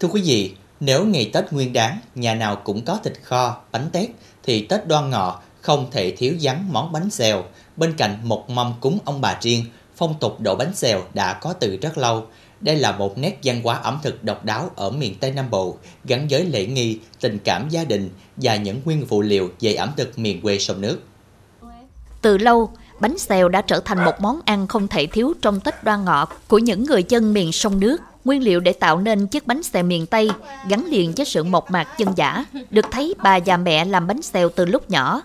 Thưa quý vị, nếu ngày Tết Nguyên đán nhà nào cũng có thịt kho, bánh tét thì Tết Đoan Ngọ không thể thiếu vắng món bánh xèo. Bên cạnh một mâm cúng ông bà riêng, phong tục đổ bánh xèo đã có từ rất lâu. Đây là một nét văn hóa ẩm thực độc đáo ở miền Tây Nam Bộ, gắn với lễ nghi, tình cảm gia đình và những nguyên phụ liệu về ẩm thực miền quê sông nước. Từ lâu, bánh xèo đã trở thành một món ăn không thể thiếu trong Tết Đoan Ngọ của những người dân miền sông nước. Nguyên liệu để tạo nên chiếc bánh xèo miền Tây gắn liền với sự mộc mạc dân dã, được thấy bà và mẹ làm bánh xèo từ lúc nhỏ.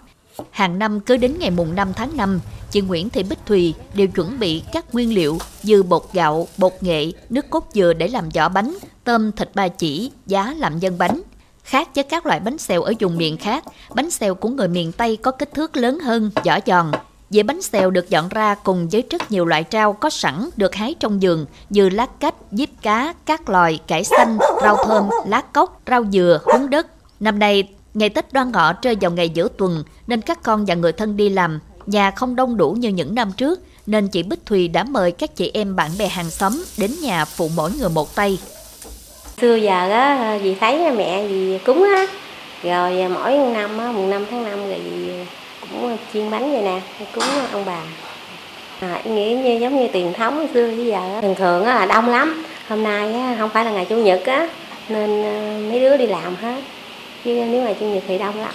Hàng năm cứ đến ngày mùng 5 tháng 5, chị Nguyễn Thị Bích Thùy đều chuẩn bị các nguyên liệu như bột gạo, bột nghệ, nước cốt dừa để làm vỏ bánh, tôm thịt ba chỉ, giá làm nhân bánh. Khác với các loại bánh xèo ở vùng miền khác, bánh xèo của người miền Tây có kích thước lớn hơn, vỏ giòn. Dĩa bánh xèo được dọn ra cùng với rất nhiều loại rau có sẵn được hái trong vườn như lá cách, diếp cá, các loài, cải xanh, rau thơm, lá cốc, rau dừa, húng đất. Năm nay, ngày Tết đoan ngọ rơi vào ngày giữa tuần nên các con và người thân đi làm, nhà không đông đủ như những năm trước nên chị Bích Thùy đã mời các chị em bạn bè hàng xóm đến nhà phụ mỗi người một tay. Xưa giờ á, dì thấy mẹ dì cúng á, rồi mỗi năm á, mùng 5 tháng 5 rồi cũng chiên bánh vậy nè, cúng ông bà. À, nghĩ như giống như truyền thống xưa bây giờ thường thường là đông lắm. Hôm nay không phải là ngày chủ nhật á, nên ờ, mấy đứa đi làm hết. Chứ nếu mà chủ nhật thì đông lắm.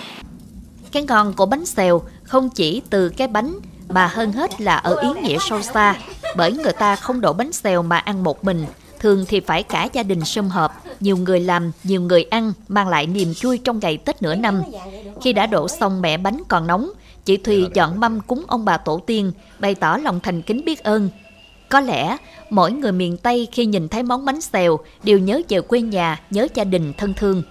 Cái ngon của bánh xèo không chỉ từ cái bánh mà hơn hết là ở ý nghĩa sâu xa, bởi người ta không đổ bánh xèo mà ăn một mình, thường thì phải cả gia đình sum họp, nhiều người làm, nhiều người ăn, mang lại niềm vui trong ngày Tết nửa năm. Khi đã đổ xong mẹ bánh còn nóng, chị Thùy dọn mâm cúng ông bà tổ tiên, bày tỏ lòng thành kính biết ơn. Có lẽ, mỗi người miền Tây khi nhìn thấy món bánh xèo đều nhớ về quê nhà, nhớ gia đình thân thương.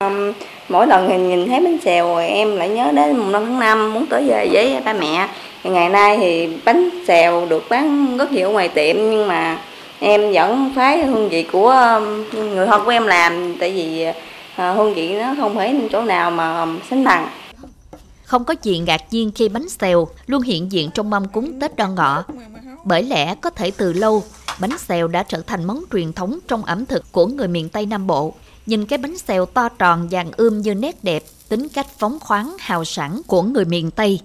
Um, mỗi lần nhìn thấy bánh xèo rồi em lại nhớ đến mùng 5 tháng 5 muốn tới về với ba mẹ. Ngày nay thì bánh xèo được bán rất nhiều ngoài tiệm nhưng mà em vẫn phái hương vị của um, người thân của em làm tại vì à, hương vị nó không phải chỗ nào mà um, sánh bằng. Không có gì ngạc nhiên khi bánh xèo luôn hiện diện trong mâm cúng Tết Đoan Ngọ. Bởi lẽ có thể từ lâu, bánh xèo đã trở thành món truyền thống trong ẩm thực của người miền Tây Nam Bộ. Nhìn cái bánh xèo to tròn vàng ươm như nét đẹp, tính cách phóng khoáng hào sảng của người miền Tây